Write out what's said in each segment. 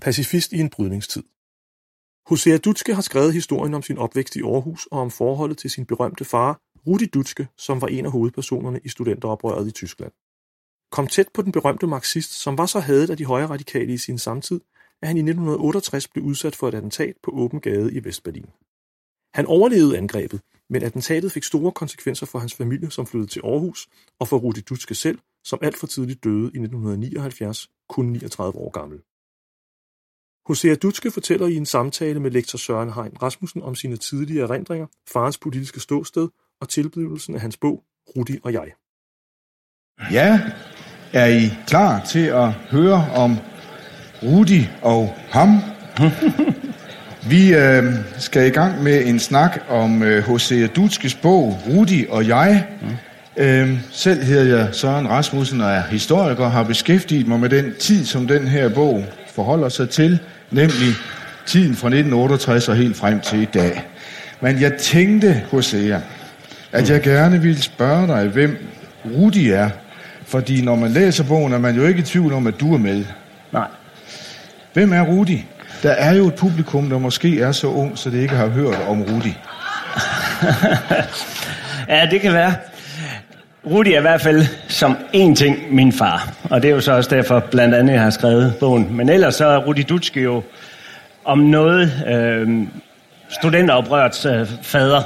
Pacifist i en brydningstid. Hosea Dutske har skrevet historien om sin opvækst i Aarhus og om forholdet til sin berømte far, Rudi Dutske, som var en af hovedpersonerne i studenteroprøret i Tyskland. Kom tæt på den berømte marxist, som var så hadet af de højre radikale i sin samtid, at han i 1968 blev udsat for et attentat på åben gade i Vestberlin. Han overlevede angrebet, men attentatet fik store konsekvenser for hans familie, som flyttede til Aarhus, og for Rudi Dutske selv, som alt for tidligt døde i 1979, kun 39 år gammel. Hosea Dutske fortæller i en samtale med lektor Søren Hein Rasmussen om sine tidlige erindringer, farens politiske ståsted og tilblivelsen af hans bog Rudi og jeg. Ja, er I klar til at høre om Rudi og ham? Vi øh, skal i gang med en snak om øh, Hosea Dutskes bog Rudi og jeg. Øh, selv hedder jeg Søren Rasmussen og er historiker og har beskæftiget mig med den tid, som den her bog forholder sig til, nemlig tiden fra 1968 og helt frem til i dag. Men jeg tænkte, Hosea, at jeg gerne ville spørge dig, hvem Rudi er. Fordi når man læser bogen, er man jo ikke i tvivl om, at du er med. Nej. Hvem er Rudi? Der er jo et publikum, der måske er så ung, så det ikke har hørt om Rudi. ja, det kan være. Rudi er i hvert fald som en ting min far. Og det er jo så også derfor, blandt andet, jeg har skrevet bogen. Men ellers så er Rudi Dutske jo om noget øh, studenteroprørets øh, fader.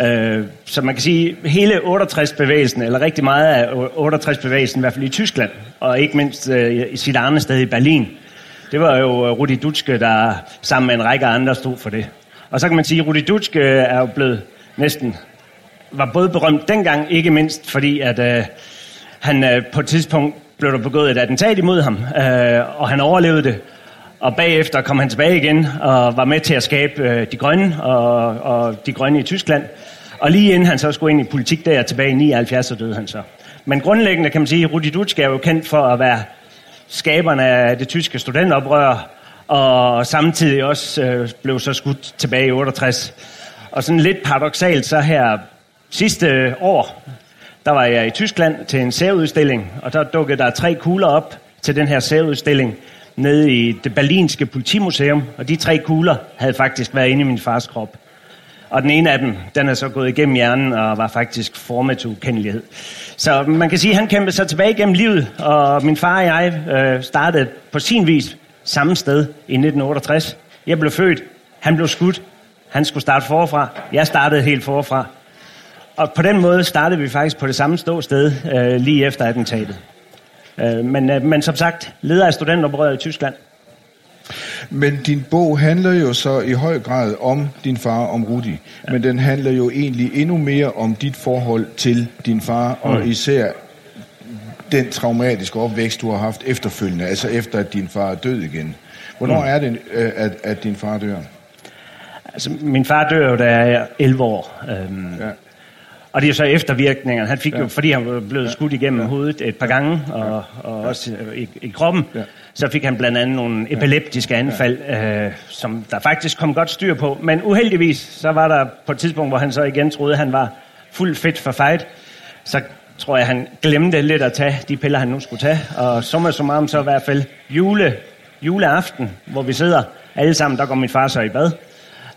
Øh, så man kan sige, hele 68-bevægelsen, eller rigtig meget af 68-bevægelsen, i hvert fald i Tyskland, og ikke mindst øh, i sit andet sted i Berlin, det var jo øh, Rudi Dutschke, der sammen med en række andre stod for det. Og så kan man sige, at Rudi Dutschke øh, er jo blevet næsten, var både berømt dengang, ikke mindst fordi, at øh, han øh, på et tidspunkt blev der begået et attentat imod ham, øh, og han overlevede det. Og bagefter kom han tilbage igen og var med til at skabe øh, de grønne og, og de grønne i Tyskland. Og lige inden han så skulle ind i politik der tilbage i 79, så døde han så. Men grundlæggende kan man sige, at Rudi Dutschke er jo kendt for at være skaberne af det tyske studentoprør, og samtidig også øh, blev så skudt tilbage i 68. Og sådan lidt paradoxalt så her sidste år, der var jeg i Tyskland til en særudstilling, og der dukkede der tre kugler op til den her særudstilling nede i det berlinske politimuseum, og de tre kugler havde faktisk været inde i min fars krop. Og den ene af dem, den er så gået igennem hjernen og var faktisk formet til ukendelighed. Så man kan sige, at han kæmpede sig tilbage gennem livet, og min far og jeg øh, startede på sin vis samme sted i 1968. Jeg blev født, han blev skudt, han skulle starte forfra, jeg startede helt forfra. Og på den måde startede vi faktisk på det samme ståsted øh, lige efter attentatet. Øh, men, øh, men som sagt, leder af studenteroprøret i Tyskland. Men din bog handler jo så i høj grad om din far, om Rudi. Ja. Men den handler jo egentlig endnu mere om dit forhold til din far, mm. og især den traumatiske opvækst, du har haft efterfølgende, altså efter at din far er død igen. Hvornår mm. er det, øh, at, at din far dør? Altså, min far dør jo, da jeg er 11 år. Øhm, ja. Og det er så eftervirkningerne. Han fik ja. jo, fordi han blevet skudt igennem ja. hovedet et par gange, og, og også i, i kroppen, ja. Så fik han blandt andet nogle epileptiske anfald, ja. øh, som der faktisk kom godt styr på. Men uheldigvis, så var der på et tidspunkt, hvor han så igen troede, at han var fuld fedt for fight, så tror jeg, han glemte lidt at tage de piller, han nu skulle tage. Og summa summarum så i hvert fald jule, juleaften, hvor vi sidder alle sammen, der går min far så i bad.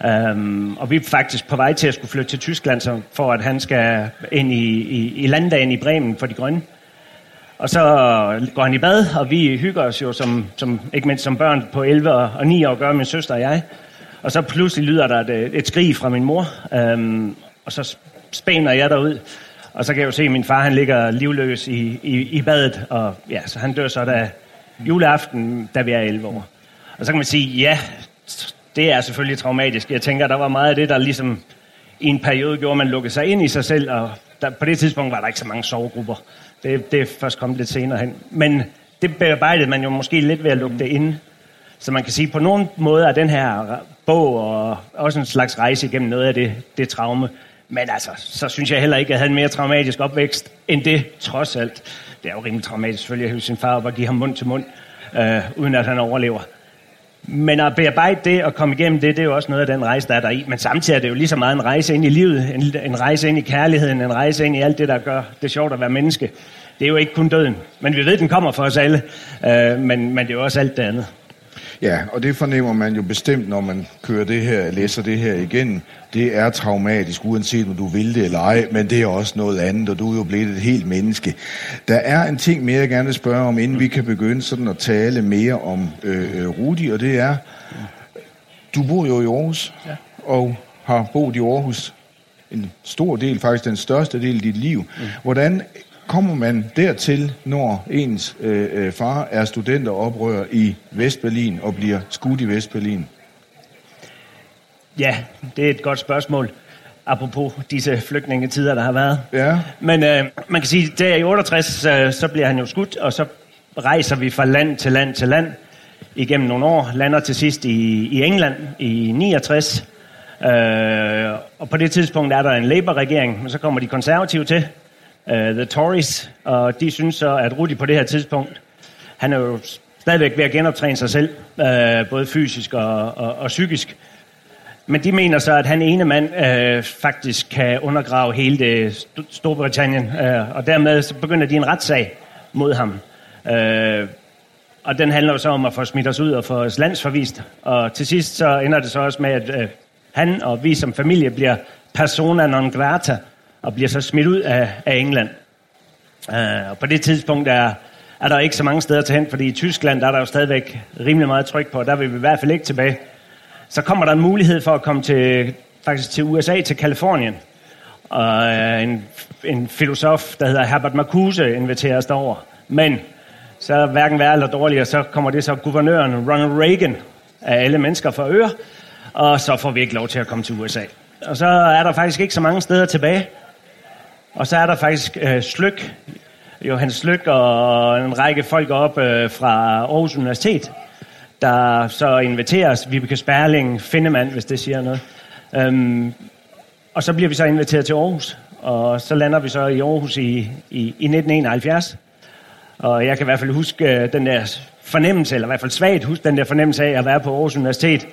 Um, og vi er faktisk på vej til at skulle flytte til Tyskland, så for at han skal ind i, i, i landdagen i Bremen for de grønne. Og så går han i bad, og vi hygger os jo som, som ikke mindst som børn på 11 og 9 år, gør min søster og jeg. Og så pludselig lyder der et, et skrig fra min mor, øhm, og så spænder jeg derud. Og så kan jeg jo se, at min far han ligger livløs i, i, i badet, og ja, så han dør så da juleaften, da vi er 11 år. Og så kan man sige, ja, det er selvfølgelig traumatisk. Jeg tænker, der var meget af det, der ligesom i en periode gjorde, at man lukkede sig ind i sig selv, og der, på det tidspunkt var der ikke så mange sovegrupper. Det, det er først kommet lidt senere hen. Men det bearbejdede man jo måske lidt ved at lukke det ind. Så man kan sige, på nogen måde er den her bog og også en slags rejse igennem noget af det, det traume. Men altså, så synes jeg heller ikke, at jeg havde en mere traumatisk opvækst end det, trods alt. Det er jo rimelig traumatisk selvfølgelig at høve sin far op og give ham mund til mund, øh, uden at han overlever. Men at bearbejde det og komme igennem det, det er jo også noget af den rejse, der er der i. Men samtidig er det jo lige så meget en rejse ind i livet, en, en rejse ind i kærligheden, en rejse ind i alt det, der gør det sjovt at være menneske. Det er jo ikke kun døden, men vi ved, den kommer for os alle. Øh, men, men det er jo også alt det andet. Ja, og det fornemmer man jo bestemt, når man kører det her, læser det her igen. Det er traumatisk, uanset om du vil det eller ej, men det er også noget andet, og du er jo blevet et helt menneske. Der er en ting mere, jeg gerne vil spørge om, inden vi kan begynde sådan at tale mere om øh, øh Rudi, og det er, du bor jo i Aarhus, ja. og har boet i Aarhus en stor del, faktisk den største del af dit liv. Mm. Hvordan kommer man dertil, når ens øh, øh, far er studenteroprører i Vestberlin og bliver skudt i Vestberlin? Ja, det er et godt spørgsmål. Apropos disse flygtningetider, der har været. Ja. Men øh, man kan sige, at i 68, øh, så bliver han jo skudt, og så rejser vi fra land til land til land igennem nogle år. Lander til sidst i, i England i 69. Øh, og på det tidspunkt er der en Labour-regering, men så kommer de konservative til uh, The Tories, og de synes så, at Rudi på det her tidspunkt, han er jo stadigvæk ved at genoptræne sig selv, uh, både fysisk og, og, og psykisk. Men de mener så, at han ene mand øh, faktisk kan undergrave hele det Storbritannien, øh, og dermed så begynder de en retssag mod ham. Øh, og den handler jo så om at få smidt os ud og få os landsforvist. Og til sidst så ender det så også med, at øh, han og vi som familie bliver persona non grata, og bliver så smidt ud af, af England. Uh, og på det tidspunkt er, er der ikke så mange steder til hen, fordi i Tyskland der er der jo stadigvæk rimelig meget tryk på, og der vil vi i hvert fald ikke tilbage. Så kommer der en mulighed for at komme til, faktisk til USA, til Kalifornien. Og uh, en, en filosof, der hedder Herbert Marcuse, inviterer os derover. Men så hverken værre eller dårligere, så kommer det så guvernøren Ronald Reagan af alle mennesker for øre, og så får vi ikke lov til at komme til USA. Og så er der faktisk ikke så mange steder tilbage. Og så er der faktisk øh, Slyk, Johannes Slyk og en række folk op øh, fra Aarhus Universitet, der så inviteres. Vibeke Sperling, Finnemann, hvis det siger noget. Øhm, og så bliver vi så inviteret til Aarhus, og så lander vi så i Aarhus i, i, i 1971. Og jeg kan i hvert fald huske øh, den der fornemmelse, eller i hvert fald svagt huske den der fornemmelse af at være på Aarhus Universitet,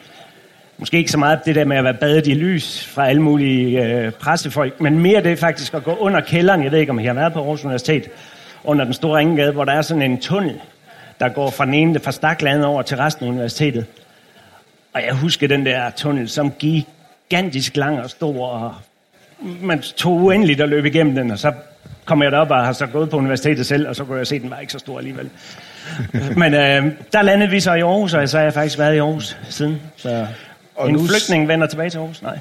Måske ikke så meget det der med at være badet i lys fra alle mulige øh, pressefolk, men mere det faktisk at gå under kælderen. Jeg ved ikke, om I har været på Aarhus Universitet, under den store Ringegade, hvor der er sådan en tunnel, der går fra den ene, fra Staklandet over til resten af universitetet. Og jeg husker den der tunnel som gigantisk lang og stor, og man tog uendeligt at løbe igennem den, og så kom jeg derop og har så gået på universitetet selv, og så kunne jeg se, at den var ikke så stor alligevel. Men øh, der landede vi så i Aarhus, og så har jeg faktisk været i Aarhus siden. Så og en nu, flygtning vender tilbage til Aarhus? Nej.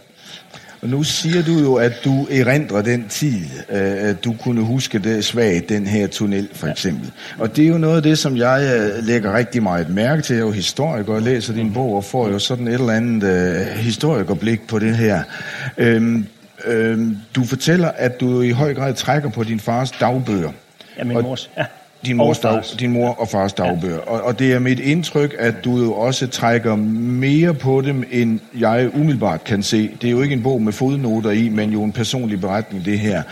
Og nu siger du jo, at du erindrer den tid, øh, at du kunne huske det svagt, den her tunnel for eksempel. Og det er jo noget af det, som jeg øh, lægger rigtig meget mærke til. Jeg er jo historiker og læser din bog og får jo sådan et eller andet uh, historikerblik på det her. Øhm, øhm, du fortæller, at du i høj grad trækker på din fars dagbøger. Ja, min mors, ja din, mors dag, din mor og fars dagbøger. Ja. Og, og det er mit indtryk, at du jo også trækker mere på dem, end jeg umiddelbart kan se. Det er jo ikke en bog med fodnoter i, men jo en personlig beretning, det her.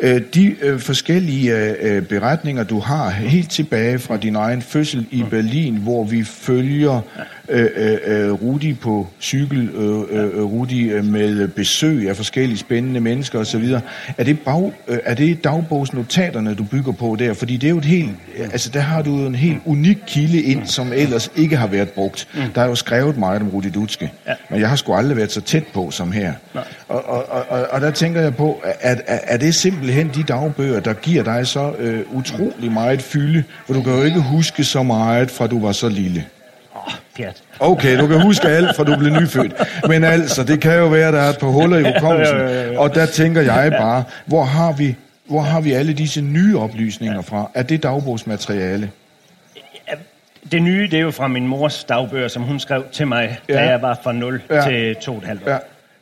Okay. Øh, de øh, forskellige øh, beretninger, du har helt tilbage fra din egen fødsel i Berlin, hvor vi følger... Ja øh, øh, øh, Rudi på cykel, øh, øh, Rudi øh, med besøg af forskellige spændende mennesker osv. Er det, bag, øh, er det dagbogsnotaterne, du bygger på der? Fordi det er jo et helt, altså der har du en helt unik kilde ind, som ellers ikke har været brugt. Mm. Der er jo skrevet meget om Rudi Dutske, ja. men jeg har sgu aldrig været så tæt på som her. Og, og, og, og der tænker jeg på, at, er det simpelthen de dagbøger, der giver dig så øh, utrolig meget fylde, for du kan jo ikke huske så meget, fra du var så lille. Pjat. Okay, du kan huske alt, for du blev nyfødt. Men altså, det kan jo være, at der er et par huller i hukommelsen. Og der tænker jeg bare, hvor har vi, hvor har vi alle disse nye oplysninger fra? Er det dagbogsmateriale? Det nye, det er jo fra min mors dagbøger, som hun skrev til mig, ja. da jeg var fra 0 ja. til 2,5 år. Ja.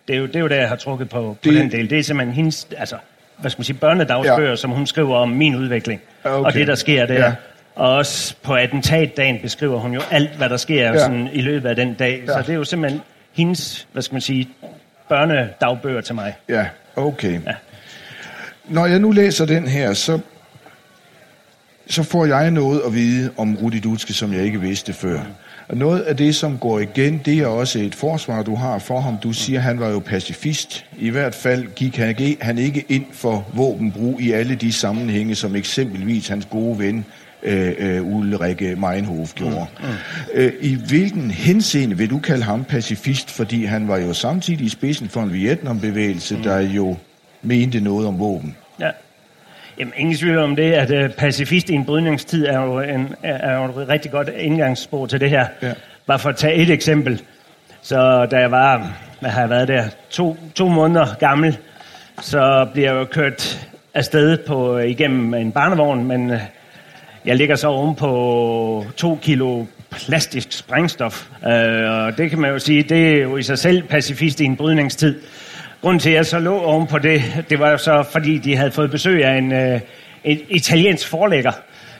Det, er jo, det er jo der, jeg har trukket på, på det... den del. Det er simpelthen hendes, altså, hvad skal man sige, børnedagsbøger, ja. som hun skriver om min udvikling. Okay. Og det, der sker der. Ja. Og også på attentatdagen beskriver hun jo alt, hvad der sker ja. sådan, i løbet af den dag. Ja. Så det er jo simpelthen hendes, hvad skal man sige, børnedagbøger til mig. Ja, okay. Ja. Når jeg nu læser den her, så, så får jeg noget at vide om Rudi Dutske, som jeg ikke vidste før. Og noget af det, som går igen, det er også et forsvar, du har for ham. Du siger, han var jo pacifist. I hvert fald gik han ikke, han ikke ind for våbenbrug i alle de sammenhænge, som eksempelvis hans gode ven øh, øh, Meinhof gjorde. Mm. Mm. Øh, I hvilken henseende vil du kalde ham pacifist? Fordi han var jo samtidig i spidsen for en Vietnambevægelse, mm. der jo mente noget om våben. Ja. Jamen, ingen tvivl om det, at uh, pacifist i en brydningstid er jo, en, er jo et rigtig godt indgangsspor til det her. Ja. Bare for at tage et eksempel. Så da jeg var, hvad har jeg været der, to, to måneder gammel, så bliver jeg jo kørt afsted på, igennem en barnevogn, men uh, jeg ligger så oven på to kilo plastisk sprængstof. øh, og det kan man jo sige, det er jo i sig selv pacifist i en brydningstid. Grunden til, at jeg så lå oven på det, det var så, fordi de havde fået besøg af en, øh, en italiensk forlægger,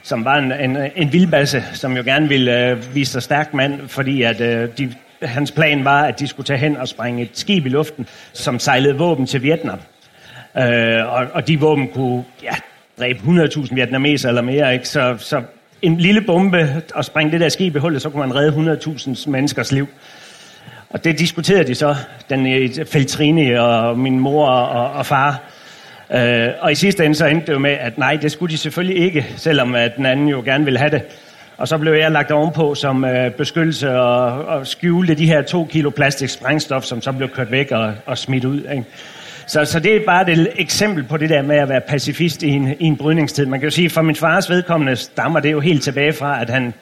som var en, en, en vildbasse, som jo gerne ville øh, vise sig stærk mand, fordi at øh, de, hans plan var, at de skulle tage hen og sprænge et skib i luften, som sejlede våben til Vietnam. Øh, og, og de våben kunne ja, dræbe 100.000 vietnameser eller mere, ikke? Så, så en lille bombe og springe det der skib i hullet, så kunne man redde 100.000 menneskers liv. Og det diskuterede de så, den øh, Feltrini og min mor og, og far. Øh, og i sidste ende så endte det jo med, at nej, det skulle de selvfølgelig ikke, selvom at den anden jo gerne ville have det. Og så blev jeg lagt ovenpå som øh, beskyttelse og, og skjulte de her to kilo plastik sprængstof, som så blev kørt væk og, og smidt ud. Ikke? Så, så det er bare et eksempel på det der med at være pacifist i en, i en brydningstid. Man kan jo sige, at for min fars vedkommende stammer det jo helt tilbage fra, at han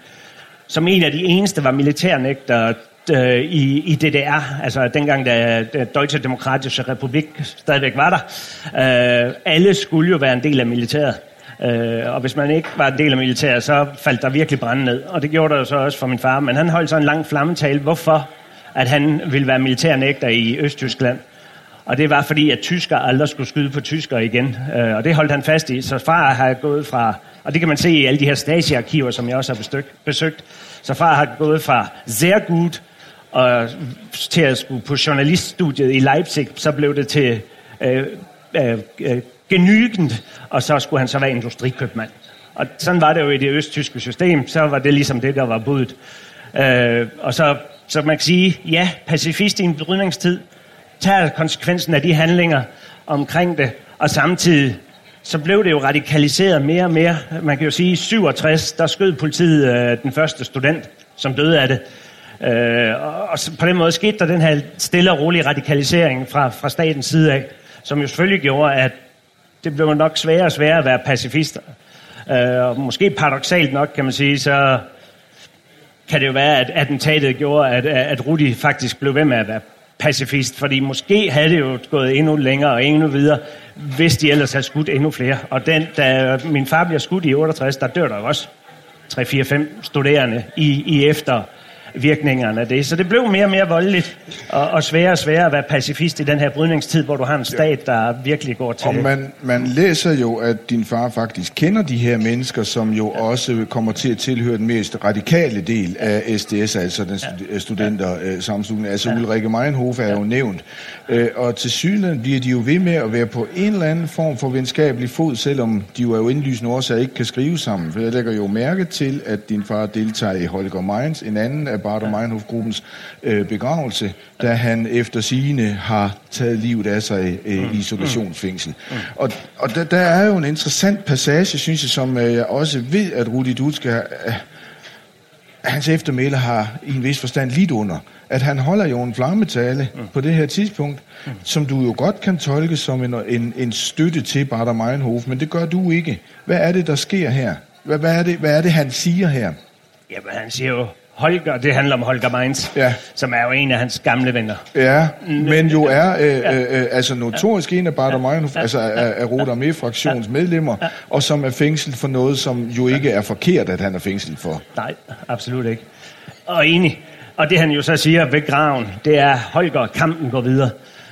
som en af de eneste var militærnægter øh, i, i DDR, altså dengang da, da Deutsche Demokratische Republik stadigvæk var der. Øh, alle skulle jo være en del af militæret. Øh, og hvis man ikke var en del af militæret, så faldt der virkelig brand ned. Og det gjorde der jo så også for min far. Men han holdt så en lang flammetale, hvorfor at han ville være militærnægter i Østtyskland. Og det var fordi, at tysker aldrig skulle skyde på tyskere igen. Øh, og det holdt han fast i. Så far har gået fra, og det kan man se i alle de her Stasi-arkiver, som jeg også har besøgt, besøgt. Så far har gået fra sehr gut og til at skulle på journaliststudiet i Leipzig, så blev det til øh, øh, øh, genygend, og så skulle han så være industrikøbmand. Og sådan var det jo i det østtyske system, så var det ligesom det, der var budet. Øh, og så, så man kan sige, ja, pacifist i en brydningstid, tager konsekvensen af de handlinger omkring det, og samtidig så blev det jo radikaliseret mere og mere. Man kan jo sige, at i 67, der skød politiet øh, den første student, som døde af det. Øh, og på den måde skete der den her stille og rolige radikalisering fra, fra statens side af, som jo selvfølgelig gjorde, at det blev nok sværere og sværere at være pacifister. Øh, og måske paradoxalt nok, kan man sige, så kan det jo være, at attentatet gjorde, at, at Rudi faktisk blev ved med at være pacifist, fordi måske havde det jo gået endnu længere og endnu videre, hvis de ellers havde skudt endnu flere. Og den, da min far bliver skudt i 68, der dør der også 3-4-5 studerende i, i efter virkningerne af det. Så det blev mere og mere voldeligt og, og sværere og sværere at være pacifist i den her brydningstid, hvor du har en stat, der virkelig går til Og man, man læser jo, at din far faktisk kender de her mennesker, som jo ja. også kommer til at tilhøre den mest radikale del af SDS, altså den ja. studenter ja. sammenslutning. Altså ja. Ulrike Meinhof er ja. jo nævnt. Øh, og til synligheden bliver de jo ved med at være på en eller anden form for venskabelig fod, selvom de jo er jo indlysende årsager ikke kan skrive sammen. For jeg lægger jo mærke til, at din far deltager i Holger Mainz, en anden af Barter Meinhof-gruppens øh, begravelse, da han efter sigende har taget livet af sig øh, i isolationsfængsel. Mm. Og, og der, der er jo en interessant passage, synes jeg, som øh, jeg også ved, at Rudi Dutske, øh, hans eftermæle har i en vis forstand lidt under. At han holder jo en flammetale mm. på det her tidspunkt, mm. som du jo godt kan tolke som en, en, en støtte til Bader Meinhof, men det gør du ikke. Hvad er det, der sker her? Hvad, hvad, er, det, hvad er det, han siger her? Jamen, han siger jo, Holger, det handler om Holger Mainz, ja. som er jo en af hans gamle venner. Ja, men jo er øh, ja. øh, øh altså notorisk ja. en af Bader Meinhof, ja. altså af, af Roter med fraktions medlemmer, ja. og som er fængslet for noget, som jo ikke er forkert, at han er fængslet for. Nej, absolut ikke. Og enig. Og det han jo så siger ved graven, det er, Holger, kampen går videre.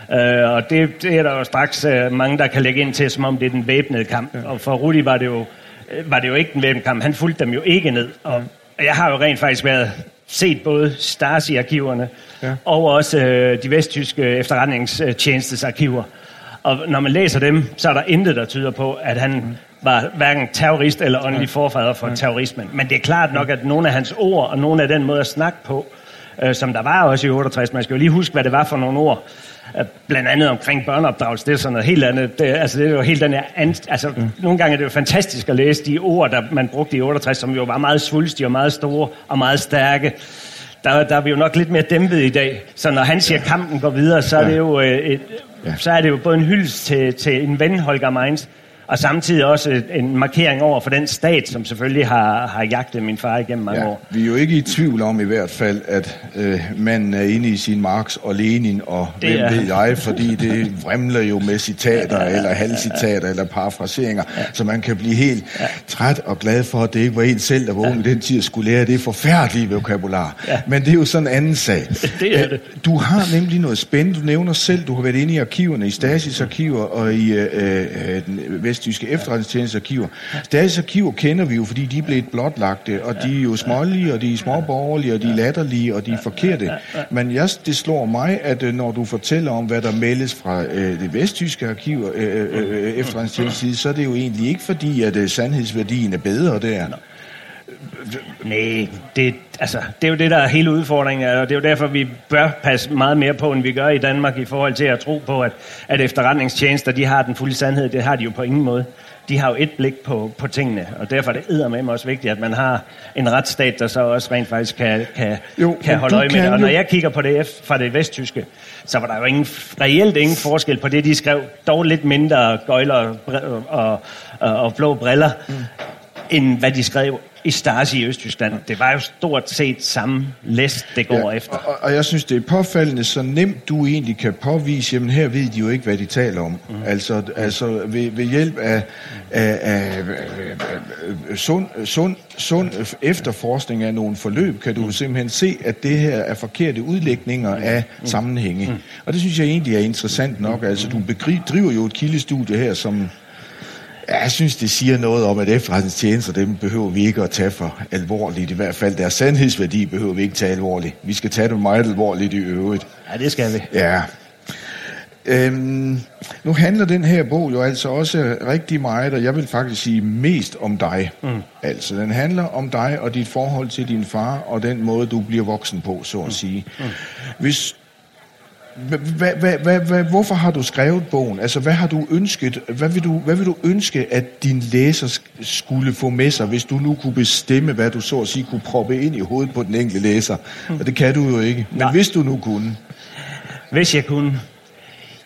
Uh, og det, det er der jo straks uh, mange, der kan lægge ind til, som om det er den væbnede kamp. Ja. Og for Rudi var det jo, uh, var det jo ikke den væbnede kamp. Han fulgte dem jo ikke ned. Og jeg har jo rent faktisk været set både Stasi-arkiverne ja. og også øh, de vesttyske efterretningstjenestes arkiver. Og når man læser dem, så er der intet, der tyder på, at han var hverken terrorist eller åndelig forfader for terrorismen. Men det er klart nok, at nogle af hans ord og nogle af den måde at snakke på, øh, som der var også i 68, man skal jo lige huske, hvad det var for nogle ord, øh, blandt andet omkring børneopdragelse, det er sådan noget helt andet. Det, altså, det er jo helt her, altså, mm. nogle gange er det jo fantastisk at læse de ord, der man brugte i 68, som jo var meget svulstige og meget store og meget stærke der, der er vi jo nok lidt mere dæmpet i dag. Så når han siger, at kampen går videre, så er det jo, øh, et, ja. så er det jo både en hyldest til, til en ven, Holger Mainz, og samtidig også en markering over for den stat, som selvfølgelig har, har jagtet min far igennem mange ja, år. Vi er jo ikke i tvivl om i hvert fald, at øh, manden er inde i sin Marx og Lenin og det hvem er... ved jeg, fordi det vrimler jo med citater ja, ja, ja, eller halvcitater eller parafraseringer, ja. så man kan blive helt ja. træt og glad for, at det ikke var en selv, der var ung ja. i den tid, skulle lære det forfærdelige vokabular. Ja. Men det er jo sådan en anden sag. det er det. Du har nemlig noget spændende. Du nævner selv, du har været inde i arkiverne, i Stasis arkiver og i øh, øh, den vesttyske efterretningstjeneste arkiver. Stasis arkiver kender vi jo, fordi de er blevet blotlagte, og de er jo smålige, og de er småborgerlige, og de er latterlige, og de er forkerte. Men jeg, det slår mig, at øh, når du fortæller om, hvad der meldes fra øh, det vesttyske arkiv øh, øh, øh efterretningstjeneste så er det jo egentlig ikke fordi, at øh, sandhedsværdien er bedre der. Nej, det, altså, det er jo det, der er hele udfordringen, og det er jo derfor, vi bør passe meget mere på, end vi gør i Danmark, i forhold til at tro på, at, at efterretningstjenester, de har den fulde sandhed. Det har de jo på ingen måde. De har jo et blik på, på tingene, og derfor er det med også vigtigt, at man har en retsstat, der så også rent faktisk kan, kan, jo, kan holde øje med det. Og når jeg kigger på det fra det vesttyske, så var der jo ingen, reelt ingen forskel på det, de skrev. Dog lidt mindre gøjler og, og, og, og blå briller, mm. End hvad de skrev i Stasi i Østtyskland. Det var jo stort set samme læst, det går ja, efter. Og, og jeg synes, det er påfaldende, så nemt du egentlig kan påvise, jamen her ved de jo ikke, hvad de taler om. Mm. Altså, altså ved, ved hjælp af, af, af, af sund, sund, sund efterforskning af nogle forløb, kan du mm. simpelthen se, at det her er forkerte udlægninger af mm. sammenhænge. Mm. Og det synes jeg egentlig er interessant nok. Altså, du driver jo et kildestudie her, som jeg synes, det siger noget om, at efterretningstjenester, dem behøver vi ikke at tage for alvorligt. I hvert fald deres sandhedsværdi behøver vi ikke tage alvorligt. Vi skal tage det meget alvorligt i øvrigt. Ja, det skal vi. Ja. Øhm, nu handler den her bog jo altså også rigtig meget, og jeg vil faktisk sige mest om dig. Mm. Altså, den handler om dig og dit forhold til din far, og den måde, du bliver voksen på, så at mm. sige. Mm. Hvis hvorfor har du skrevet bogen? Altså, hvad har du ønsket? Hvad vil du, hvad vil du ønske, at din læser skulle få med sig, hvis du nu kunne bestemme, hvad du så at sige kunne proppe ind i hovedet på den enkelte læser? Mm. Og det kan du jo ikke. Men Nej. hvis du nu kunne? Hvis jeg kunne,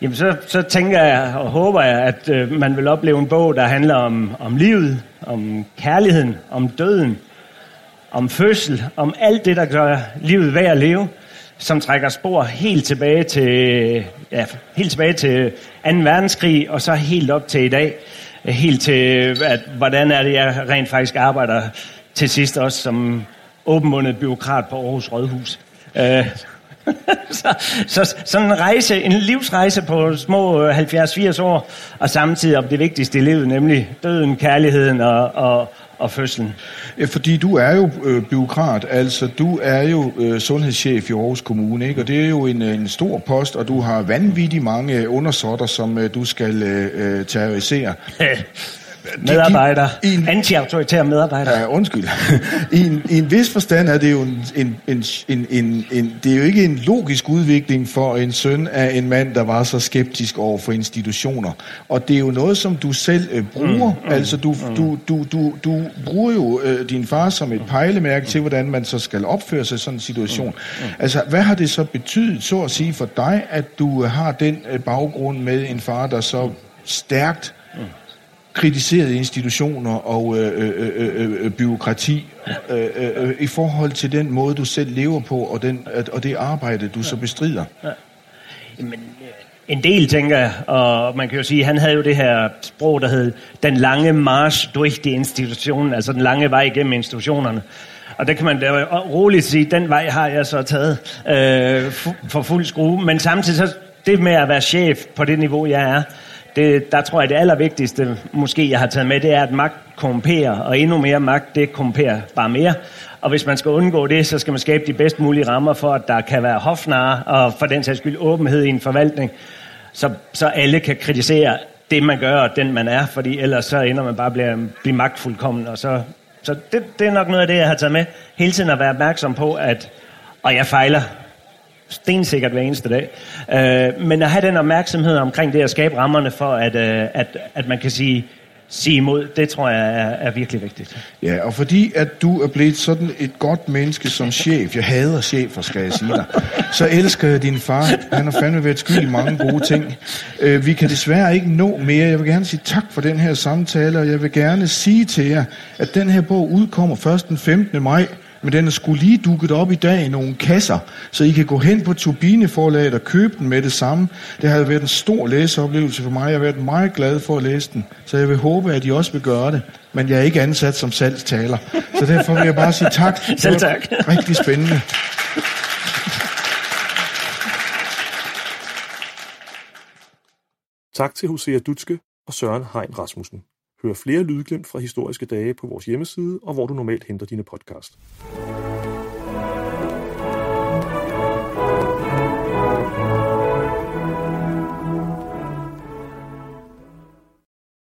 jamen så, så tænker jeg og håber jeg, at øh, man vil opleve en bog, der handler om, om livet, om kærligheden, om døden, om fødsel, om alt det, der gør livet værd at leve som trækker spor helt tilbage til, ja, helt tilbage til 2. verdenskrig, og så helt op til i dag. Helt til, at, hvordan er det, jeg rent faktisk arbejder til sidst også som åbenmundet byråkrat på Aarhus Rådhus. Uh, så, så sådan en rejse, en livsrejse på små øh, 70-80 år, og samtidig om det vigtigste i livet, nemlig døden, kærligheden og, og, og fødslen? Fordi du er jo øh, byråkrat, altså du er jo øh, sundhedschef i Aarhus Kommune, ikke? og det er jo en, en stor post, og du har vanvittigt mange undersåtter, som øh, du skal øh, øh terrorisere. Medarbejder. De, en, Anti-autoritære medarbejder. Ja, undskyld. I, en, I en vis forstand er det jo en, en, en, en, en, en, det er jo ikke en logisk udvikling for en søn af en mand, der var så skeptisk over for institutioner. Og det er jo noget, som du selv øh, bruger. Mm, mm, altså, du, mm. du, du, du, du bruger jo øh, din far som et pejlemærke til, hvordan man så skal opføre sig i sådan en situation. Mm, mm. Altså, hvad har det så betydet, så at sige, for dig, at du har den øh, baggrund med en far, der så stærkt kritiseret institutioner og øh, øh, øh, øh, byråkrati øh, øh, i forhold til den måde, du selv lever på, og, den, og det arbejde, du så bestrider? Ja. Jamen, en del, tænker jeg, og man kan jo sige, han havde jo det her sprog, der hed den lange march durch die institutionen, altså den lange vej igennem institutionerne. Og det kan man da roligt sige, den vej har jeg så taget øh, for fuld skrue, men samtidig så det med at være chef på det niveau, jeg er, det, der tror jeg, det allervigtigste, måske jeg har taget med, det er, at magt korrumperer, og endnu mere magt, det korrumperer bare mere. Og hvis man skal undgå det, så skal man skabe de bedst mulige rammer for, at der kan være hofnare, og for den sags skyld åbenhed i en forvaltning. så, så alle kan kritisere det, man gør, og den, man er, fordi ellers så ender man bare bliver, blive magtfuldkommen, og så, så det, det er nok noget af det, jeg har taget med, hele tiden at være opmærksom på, at, og jeg fejler, stensikkert hver eneste dag. Øh, men at have den opmærksomhed omkring det at skabe rammerne for, at, øh, at, at man kan sige, sige imod, det tror jeg er, er virkelig vigtigt. Ja, og fordi at du er blevet sådan et godt menneske som chef, jeg hader chefer, skal jeg sige dig, så elsker jeg din far. Han har fandme været skyld i mange gode ting. Øh, vi kan desværre ikke nå mere. Jeg vil gerne sige tak for den her samtale, og jeg vil gerne sige til jer, at den her bog udkommer først den 15. maj men den er skulle lige dukket op i dag i nogle kasser, så I kan gå hen på Turbineforlaget og købe den med det samme. Det har været en stor læseoplevelse for mig. Jeg har været meget glad for at læse den, så jeg vil håbe, at I også vil gøre det. Men jeg er ikke ansat som salgstaler, så derfor vil jeg bare sige tak. Selv tak. Rigtig spændende. Tak til Hosea Dutske og Søren Hein Rasmussen. Hør flere lydglimt fra historiske dage på vores hjemmeside og hvor du normalt henter dine podcast.